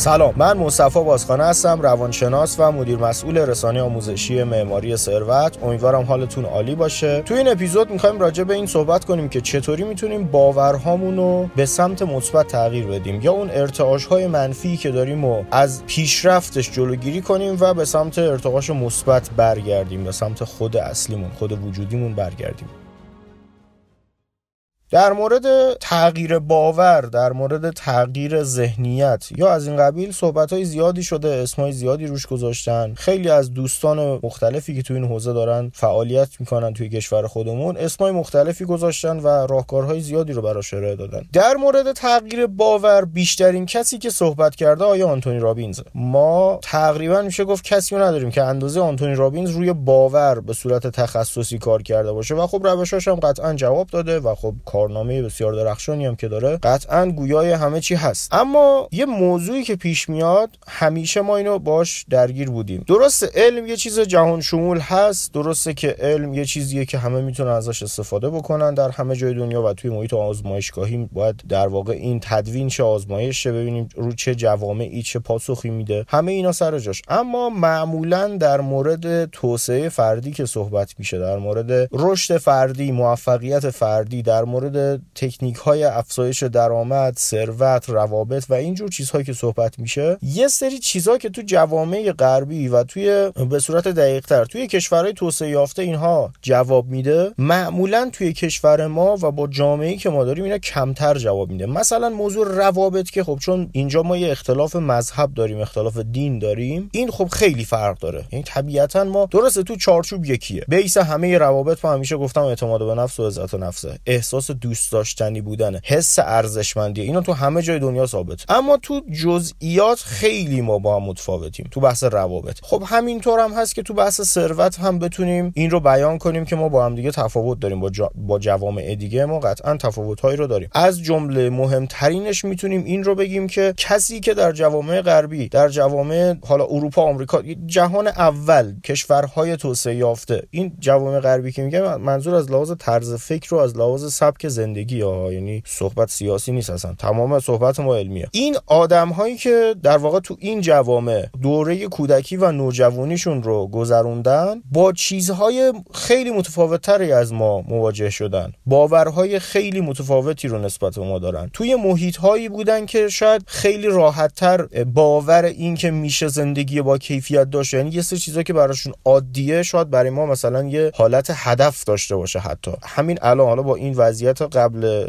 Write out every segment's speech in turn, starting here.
سلام من مصطفی بازخانه هستم روانشناس و مدیر مسئول رسانه آموزشی معماری ثروت. امیدوارم حالتون عالی باشه. تو این اپیزود می‌خوایم راجع به این صحبت کنیم که چطوری می‌تونیم باورهامون رو به سمت مثبت تغییر بدیم یا اون ارتعاش های منفی که داریم و از پیشرفتش جلوگیری کنیم و به سمت ارتعاش مثبت برگردیم به سمت خود اصلیمون خود وجودیمون برگردیم. در مورد تغییر باور در مورد تغییر ذهنیت یا از این قبیل صحبت های زیادی شده اسمای زیادی روش گذاشتن. خیلی از دوستان مختلفی که توی این حوزه دارن فعالیت می‌کنن توی کشور خودمون اسمای مختلفی گذاشتن و راهکارهای زیادی رو براش ارائه دادن. در مورد تغییر باور بیشترین کسی که صحبت کرده آیا آنتونی رابینز؟ ما تقریبا میشه گفت کسی رو نداریم که اندازه آنتونی رابینز روی باور به صورت تخصصی کار کرده باشه و خب روشاش هم قطعا جواب داده و خب کارنامه بسیار درخشانی هم که داره قطعا گویای همه چی هست. اما یه موضوعی که پیش میاد همیشه ما اینو باش درگیر بودیم. درسته علم یه چیز جهان شمول هست درسته که علم یه چیزیه که همه می‌تونن ازش استفاده بکنن در همه جای دنیا و توی محیط آزمایشگاهی باید در واقع این تدوین شه آزمایش ببینیم رو چه جوامعی چه پاسخی میده. همه اینا سر جاش. اما معمولا در مورد توسعه فردی که صحبت میشه در مورد رشد فردی موفقیت فردی در مورد مورد تکنیک های افزایش درآمد ثروت روابط و اینجور چیزهایی که صحبت میشه یه سری چیزها که تو جوامع غربی و توی به صورت دقیق تر توی کشورهای توسعه یافته اینها جواب میده معمولا توی کشور ما و با جامعه که ما داریم اینا کمتر جواب میده. مثلا موضوع روابط که خب چون اینجا ما یه اختلاف مذهب داریم اختلاف دین داریم این خب خیلی فرق داره. یعنی طبیعتا ما درسته تو چارچوب یکیه. بیس همه روابط ما همیشه گفتم اعتماد به نفس و عزت نفسه. احساس دوست داشتنی بودنه. حس ارزشمندی. اینا تو همه جای دنیا ثابت. اما تو جزئیات خیلی ما با هم متفاوتیم. تو بحث روابط. خب همینطور هم هست که تو بحث ثروت هم بتونیم این رو بیان کنیم که ما با هم دیگه تفاوت داریم. با, جا... با جوامع دیگه ما قطعا تفاوت هایی رو داریم. از جمله مهمترینش می‌تونیم این رو بگیم که کسی که در جوامع غربی در جوامع حالا اروپا آمریکا جهان اول کشورهای توسعه یافته این جوامع غربی که میگم منظور از لحاظ طرز فکر رو از لحاظ سبک زندگی ها یعنی صحبت سیاسی نیست اصلا تمام صحبت ما علمیه. این آدم هایی که در واقع تو این جوامع دوره کودکی و نوجوانیشون رو گذروندن با چیزهای خیلی متفاوتتری از ما مواجه شدن. باورهای خیلی متفاوتی رو نسبت به ما دارن. توی محیط هایی بودن که شاید خیلی راحتتر باور این که میشه زندگی با کیفیت داشت یعنی یه سری چیزا که براشون عادیه شاید برای ما مثلا یه حالت هدف داشته باشه حتی. همین الان حالا با این وضعیت قبل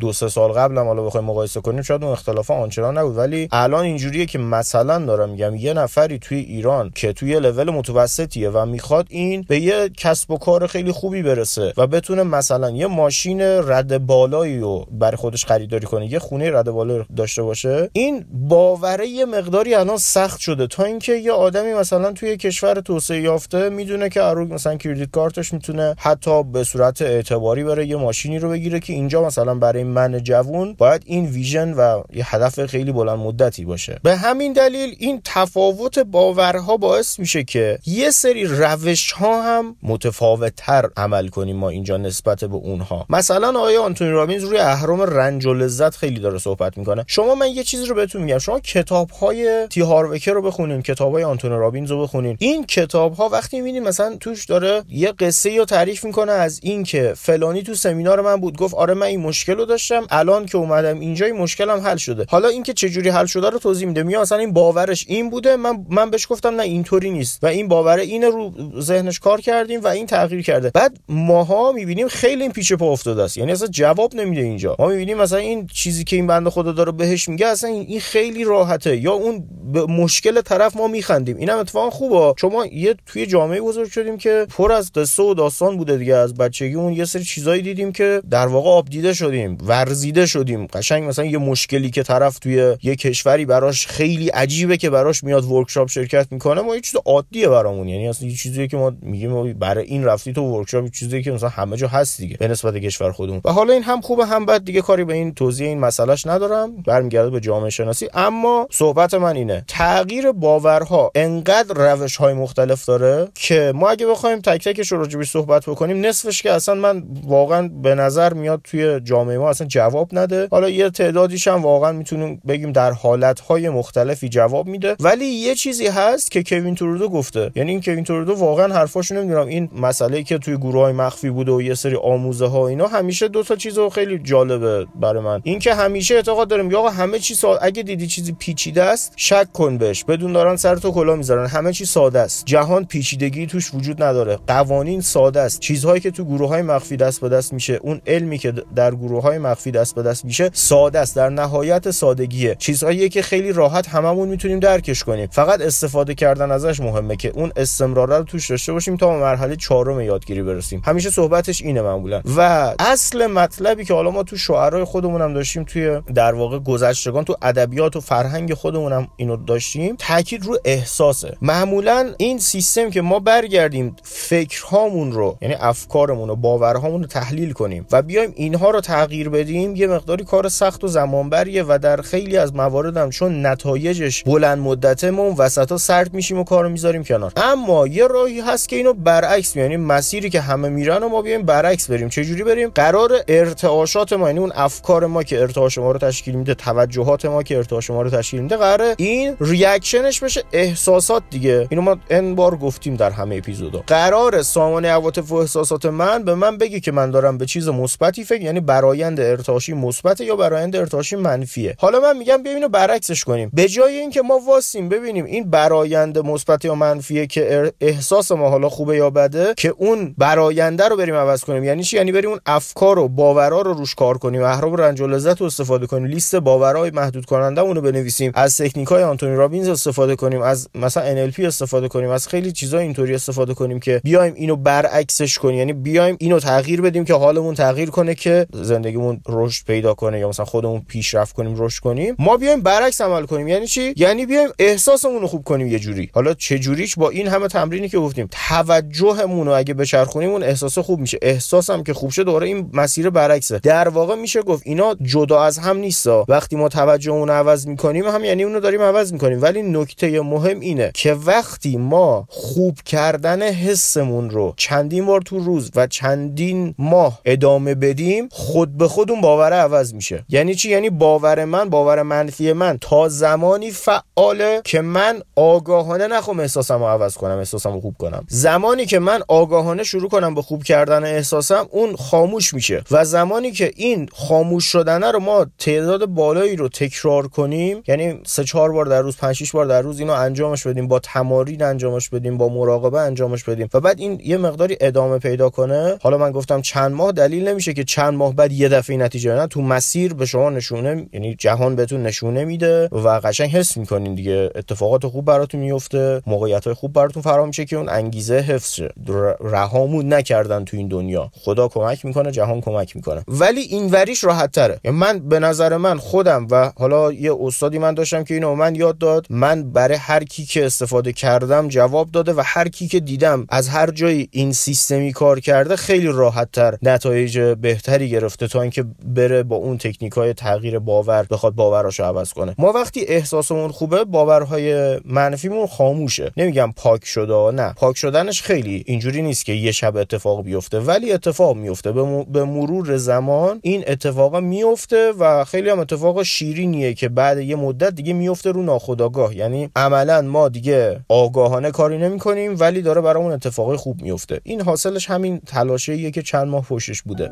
دو سه سال قبل هم حالا بخوایم مقایسه کنیم شاید اون اختلاف آنچنان نبود. ولی الان اینجوریه که مثلا دارم میگم یه نفری توی ایران که توی لول متوسطیه و می‌خواد این به یه کسب و کار خیلی خوبی برسه و بتونه مثلا یه ماشین رد بالایی رو برای خودش خریداری کنه یه خونه رد بالا داشته باشه این باوره یه مقداری الان سخت شده تا اینکه یه آدمی مثلا توی کشور توسعه یافته می‌دونه که مثلا کریدیت کارتش می‌تونه حتی به صورت اعتباری بره یه ماشینی رو بگیره که اینجا مثلا برای من جوون باید این ویژن و یه هدف خیلی بلند مدتی باشه. به همین دلیل این تفاوت باورها باعث میشه که یه سری روش ها هم متفاوت تر عمل کنیم ما اینجا نسبت به اونها. مثلا آقای آنتونی رابینز روی اهرام رنج و لذت خیلی داره صحبت می‌کنه. شما من یه چیزی رو بهتون میگم. شما کتاب های تی هاروکر رو بخونین کتاب های آنتونی رابینز رو بخونین. این کتاب ها وقتی می‌بینید مثلا توش داره یه قصه رو تعریف می‌کنه از اینکه فلانی تو سمینار من بود. گفت آره من این مشکل رو داشتم. الان که اومدم اینجا این مشکلم حل شده. حالا اینکه چه جوری حل شده رو توضیح میده. میاد مثلا این باورش این بوده. من من بهش گفتم نه اینطوری نیست. و این باور اینه رو ذهنش کار کردیم و این تغییر کرده. بعد ماها می‌بینیم خیلی این پیچ پا افتاده است. یعنی اصلا جواب نمیده اینجا. ما می‌بینیم مثلا این چیزی که این بنده خدا داره بهش میگه اصلا این خیلی راحته. یا اون به مشکل طرف ما میخندیم. اینم اتفاقا خوبه. شما یه توی جامعه بزرگ شدیم که پر از قصه و داستان بوده دیگه. از بچگی اون یه سری چیزایی دیدیم که در واقع آب دیده شدیم ورزیده شدیم. قشنگ مثلا یه مشکلی که طرف توی یه کشوری براش خیلی عجیبه که براش میاد ورکشاپ شرکت می‌کنه ما یه چیز عادیه برامون. یعنی اصلا یه چیزیه که ما میگیم برای این رفتی تو ورکشاپ چیزی که مثلا همه جا هست دیگه به نسبت کشور خودمون. و حالا این هم خوبه هم بد. دیگه کاری به این توضیح این مسئلهش ندارم. برمیگرده به جامعه شناسی. اما صحبت من اینه تغییر باورها انقدر روش های مختلف داره که ما اگه بخوایم تک تکش رو صحبت بکنیم نصفش که اصلا من واقعا به نظر میاد توی جامعه ما اصلا جواب نده. حالا یه تعدادیش هم واقعا می‌تونیم بگیم در حالتهای مختلفی جواب میده. ولی یه چیزی هست که کوین تورودو گفته. یعنی این کوین تورودو واقعا حرفاشو نمی‌دونم. این مسئله که توی گروه های مخفی بوده و یه سری آموزه ها اینا همیشه دو تا چیز خیلی جالبه برای من. این که همیشه اعتقاد دارم یا همه چی سا... اگه دیدی چیزی پیچیده است شک کن بهش. بدون دارن سر تو کلا می‌ذارن. همه چی ساده است. جهان پیچیدگی توش وجود نداره. قوانین ساده است. چیزهایی که تو گروه های مخفی دست به دست میشه اون علمی که در گروه های مخفی دست به دست میشه ساده است. در نهایت سادگیه. چیزهایی که خیلی راحت هممون می‌تونیم درکش کنیم. فقط استفاده کردن ازش مهمه که اون استمرار رو توش داشته باشیم تا مرحله چهارم یادگیری برسیم. همیشه صحبتش اینه معمولا. و اصل مطلبی که حالا ما تو شعرهای خودمون هم داشتیم توی در واقع گذشتگان تو ادبیات و فرهنگ خودمون هم اینو داشتیم تاکید رو احساسه. معمولا این سیستم که ما برگردیم فکرهامون رو یعنی افکارمون و باورهامون رو تحلیل کنیم و بیایم اینها رو تغییر بدیم یه مقداری کار سخت و زمانبریه و در خیلی از موارد هم چون نتایجش بلند مدته ما سرد میشیم و کارو می‌ذاریم کنار. اما یه راهی هست که اینو برعکس یعنی مسیری که همه میرن و ما بیایم برعکس بریم. چه جوری بریم؟ قرار ارتعاشات ما یعنی اون افکار ما که ارتعاش ما رو تشکیل میده توجهات ما که ارتعاش ما رو تشکیل میده قراره این ریاکشنش بشه احساسات دیگه. اینو ما ان بار گفتیم در همه اپیزودا. قرار سامانه عواطف و احساسات من به من بگه که من دارم به چیز مثبتی فکر یعنی برایند ارتعاشی مثبت یا برایند ارتعاشی منفیه. حالا من میگم بیا اینو برعکسش کنیم. به جای اینکه ما واسیم ببینیم این برایند مثبت یا منفیه که احساس ما حالا خوبه یا بده که اون براینده رو بریم عوض کنیم. یعنی چی؟ یعنی بریم اون افکار و باورا رو روش کار کنیم. اهرام رنج و لذت رو استفاده کنیم. لیست باورهای محدود کننده اون رو بنویسیم. از تکنیک های آنتونی رابینز استفاده کنیم. از مثلا NLP استفاده کنیم. از خیلی چیزا اینطوری استفاده کنیم که بیایم اینو برعکسش کنیم. یعنی بیایم اینو تغییر بدیم که حالمون تغییر کنه که زندگیمون رشد پیدا کنه یا مثلا خودمون پیشرفت کنیم رشد کنیم. ما بیایم برعکس عمل کنیم. یعنی چی؟ یعنی بیایم احساسمون رو خوب کنیم یه جوری. حالا چه جوریش؟ با این همه تمرینی که گفتیم توجهمون رو اگه بچرخونیم اون احساس خوب میشه. احساسم که خوب شه دوباره این مسیر برعکسه. در واقع میشه گفت اینا جدا از هم نیستا. وقتی ما توجهمون عوض می‌کنیم هم یعنی اونو داریم عوض می‌کنیم. ولی نکته مهم اینه که وقتی ما خوب کردن حسمون رو چندین بار تو روز و چندین ماه ادامه بدیم خود به خود اون باور عوض میشه. یعنی چی؟ یعنی باور من باور منفی من تا زمانی فعاله که من آگاهانه نخوام احساسم عوض کنم احساسم رو خوب کنم. زمانی که من آگاهانه شروع کنم به خوب کردن احساسم اون خاموش میشه. و زمانی که این خاموش شدنه رو ما تعداد بالایی رو تکرار کنیم یعنی سه چهار بار در روز 5 6 بار در روز اینو انجامش بدیم با تمارین انجامش بدیم با مراقبه انجامش بدیم. و بعد این یه مقداری ادامه پیدا کنه. حالا من گفتم چند ماه دلیل نمیشه. که چند ماه بعد یه دفعه نتیجه نه تو مسیر به شما نشونه یعنی جهان بهتون نشونه میده و قشنگ حس می‌کنین دیگه. اتفاقات خوب براتون میفته موقعیت های خوب براتون فراهم میشه که اون انگیزه حفظ شه. رهامون نکردن تو این دنیا. خدا کمک می‌کنه جهان کمک می‌کنه. ولی این وریش راحت تره. یعنی من به نظر من خودم و حالا یه استادی من داشتم که اینو من یاد داد. من برای هر کی که استفاده کردم جواب داده و هر کی که دیدم از هر جایی این سیستمی کار کرده خیلی راحت تر نتایج بهتری گرفته تا اینکه بره با اون تکنیک های تغییر باور بخواد باوراشو عوض کنه. ما وقتی احساسمون خوبه باورهای منفیمون خاموشه. نمیگم پاک شده نه. پاک شدنش خیلی اینجوری نیست که یه شب اتفاق بیفته ولی اتفاق میفته. به مرور زمان این اتفاق میفته و خیلی هم اتفاق شیرینیه که بعد یه مدت دیگه میفته رو ناخودآگاه. یعنی عملا ما دیگه آگاهانه کاری نمی کنیم ولی داره برامون اتفاقای خوب میفته. این حاصلش همین تلاشیه که چند ماه پشتش بوده.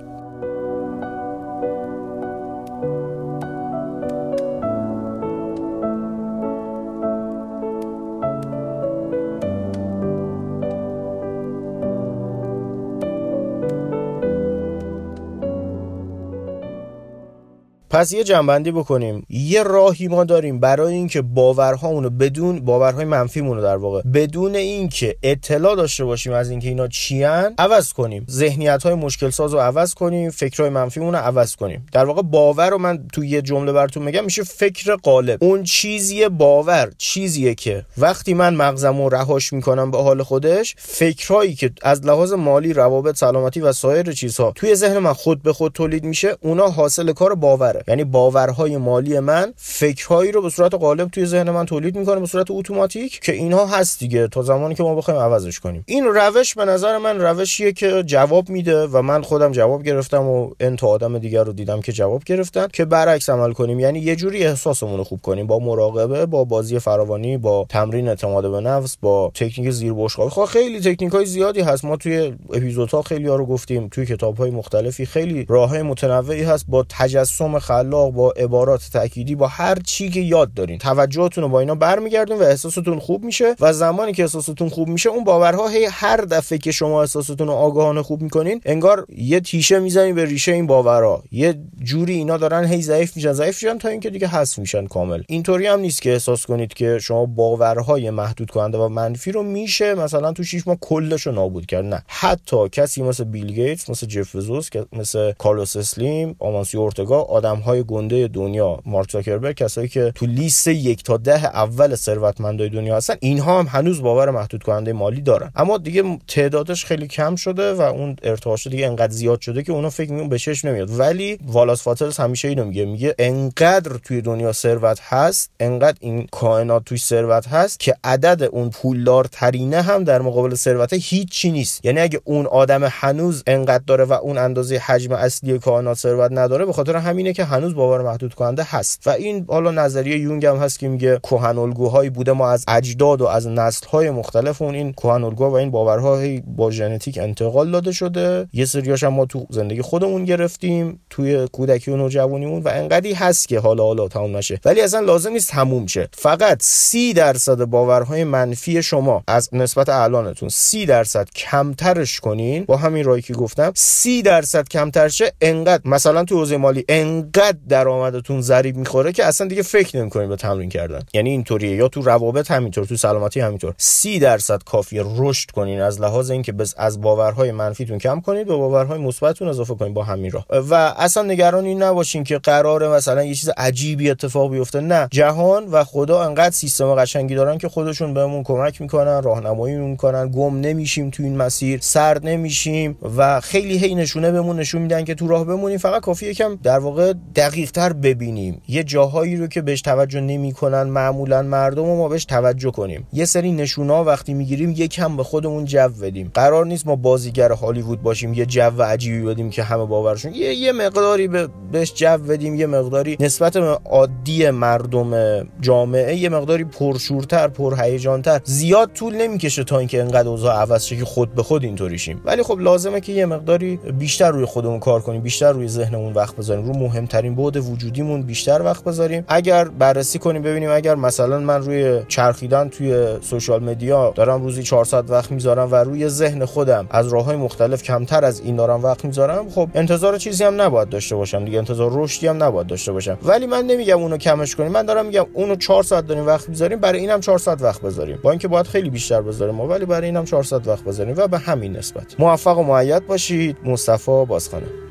پس یه جنبندی بکنیم. یه راهی ما داریم برای اینکه باورهامون رو بدون باورهای منفیمون رو در واقع بدون اینکه اطلاع داشته باشیم از اینکه اینا چیان عوض کنیم. ذهنیت های مشکل ساز رو عوض کنیم فکرهای منفیمون رو عوض کنیم. در واقع باور رو من توی یه جمله براتون میگم میشه فکر قالب اون چیزیه باور چیزیه که وقتی من مغزم رو رهاش می‌کنم به حال خودش فکرهایی که از لحاظ مالی روابط سلامتی و سایر چیزها توی ذهن من خود به خود تولید میشه اونا حاصل کار باوره. یعنی باورهای مالی من فکرهایی رو به صورت غالب توی ذهن من تولید می‌کنه به صورت اتوماتیک که اینها هست دیگه. تا زمانی که ما بخوایم عوضش کنیم. این روش به نظر من روشیه که جواب میده و من خودم جواب گرفتم و انت آدم دیگر رو دیدم که جواب گرفتن که برعکس عمل کنیم. یعنی یه جوری احساسمون رو خوب کنیم. با مراقبه با بازی فراوانی با تمرین اعتماد به نفس با تکنیک زیر بشقابی خب خیلی تکنیک های زیادی هست. ما توی اپیزودها خیلی ها رو گفتیم. توی کتاب های مختلفی خیلی راه های متنوعی هست. با تجسم خلاق با عبارات تأکیدی با هر چی که یاد دارین. توجهتون رو با اینا برمیگردون و احساستون خوب میشه و زمانی که احساستون خوب میشه اون باورها هی هر دفعه که شما احساستون رو آگاهانه خوب می‌کنین انگار یه تیشه می‌زنین به ریشه این باورها. یه جوری اینا دارن هی ضعیف میشن ضعیف میشن تا اینکه دیگه حذف میشن کامل. اینطوری هم نیست که احساس کنید که شما باورهای محدود کننده و منفی رو میشه مثلا تو 6 ماه کلش رو نابود کرد. نه. حتی کسی مثل بیل گیتس مثل جف بزوس مثل کارلوس اسلیم آمانسی اورتگا آدم های گنده دنیا مارک زاکربرگ کسایی که تو لیست یک تا ده اول ثروتمندای دنیا هستن اینها هم هنوز باور محدود کننده مالی دارن. اما دیگه تعدادش خیلی کم شده و اون ارتعاش دیگه انقدر زیاد شده که اونا فکر می‌کنن به چشم نمیاد. ولی والاس فاتلز همیشه اینو میگه میگه انقدر توی دنیا ثروت هست انقدر این کائنات توی ثروت هست که عدد اون پولدار ترینه هم در مقابل ثروت هیچی نیست. یعنی اگه اون آدم هنوز انقدر داره و اون اندازه حجم اصلی کائنات ثروت نداره به خاطر همینه که هنوز باور محدود کننده هست. و این حالا نظریه یونگ هم هست که میگه کهن الگوهایی بوده. ما از اجداد و از نسل‌های مختلف اون این کهن الگوها و این باورها با ژنتیک انتقال داده شده. یه سریاش هم ما تو زندگی خودمون گرفتیم توی کودکی و نوجوانیمون و انقدی هست که حالا حالا تموم نشه. ولی اصلا لازم نیست تموم شه. فقط سی درصد باورهای منفی شما از نسبت الانتون سی درصد کمترش کنین. با همین رایی که گفتم سی درصد کمتر شه. انقدر مثلا تو حوزه مالی انقدر درآمدتون ضریب می‌خوره که اصلا دیگه فکر نمی‌کنین به تمرین کردن. یعنی اینطوریه. یا تو روابط همینطور تو سلامتی همینطور. سی درصد کافیه رشد کنین از لحاظ اینکه بس از باورهای منفیتون کم کنید به باورهای مثبتتون اضافه کنید با همین راه. و اصلا نگران این نباشین که قراره مثلا یه چیز عجیبی اتفاق بیفته. نه. جهان و خدا انقدر سیستم قشنگی دارن که خودشون بهمون کمک می‌کنن راهنمایی می‌کنن. گم نمیشیم تو این مسیر. سرد نمیشیم. و خیلی هی نشونه بهمون نشون میدن که تو راه بمونیم. فقط کافی یکم در واقع دقیق تر ببینیم. یه جاهایی رو که بهش توجه نمی‌کنن معمولا مردم و ما بهش توجه کنیم. یه سری نشونا وقتی می‌گیریم یکم به خودمون جو بدیم. قرار نیست ما بازیگر هالیوود باشیم یه جو عجیبی بدیم که همه باورشون. یه یه مقداری به بهش جو بدیم یه مقداری نسبت به عادی مردم جامعه یه مقداری پرشورتر پرهیجانتر. زیاد طول نمی‌کشه تا اینکه انقدر اوضاع عوض شه که خود به خود اینطوری شیم ولی خب لازمه که یه مقداری بیشتر روی خودمون کار کنیم بیشتر روی ذهنمون وقت بذاریم. رو مهمترین بود وجودیمون بیشتر وقت بذاریم. اگر بررسی کنیم ببینیم اگر مثلا من روی چرخیدن توی سوشال مدیا دارم روزی 400 وقت می‌ذارم و روی ذهن خودم از راههای مختلف کمتر از این دارم وقت می‌ذارم خب انتظار چیزی هم نباید داشته باشم دیگه. انتظار رشدی هم نباید داشته باشم. ولی من نمیگم اونو کمش کنیم. من دارم میگم اونو 400 داریم وقت می‌ذاریم برای اینم 400 وقت بذاریم. با اینکه باید خیلی بیشتر بذاریم ولی برای اینم 400 وقت بذاریم و به همین نسبت. موفق و معید باشید. مصطفی بازخانه.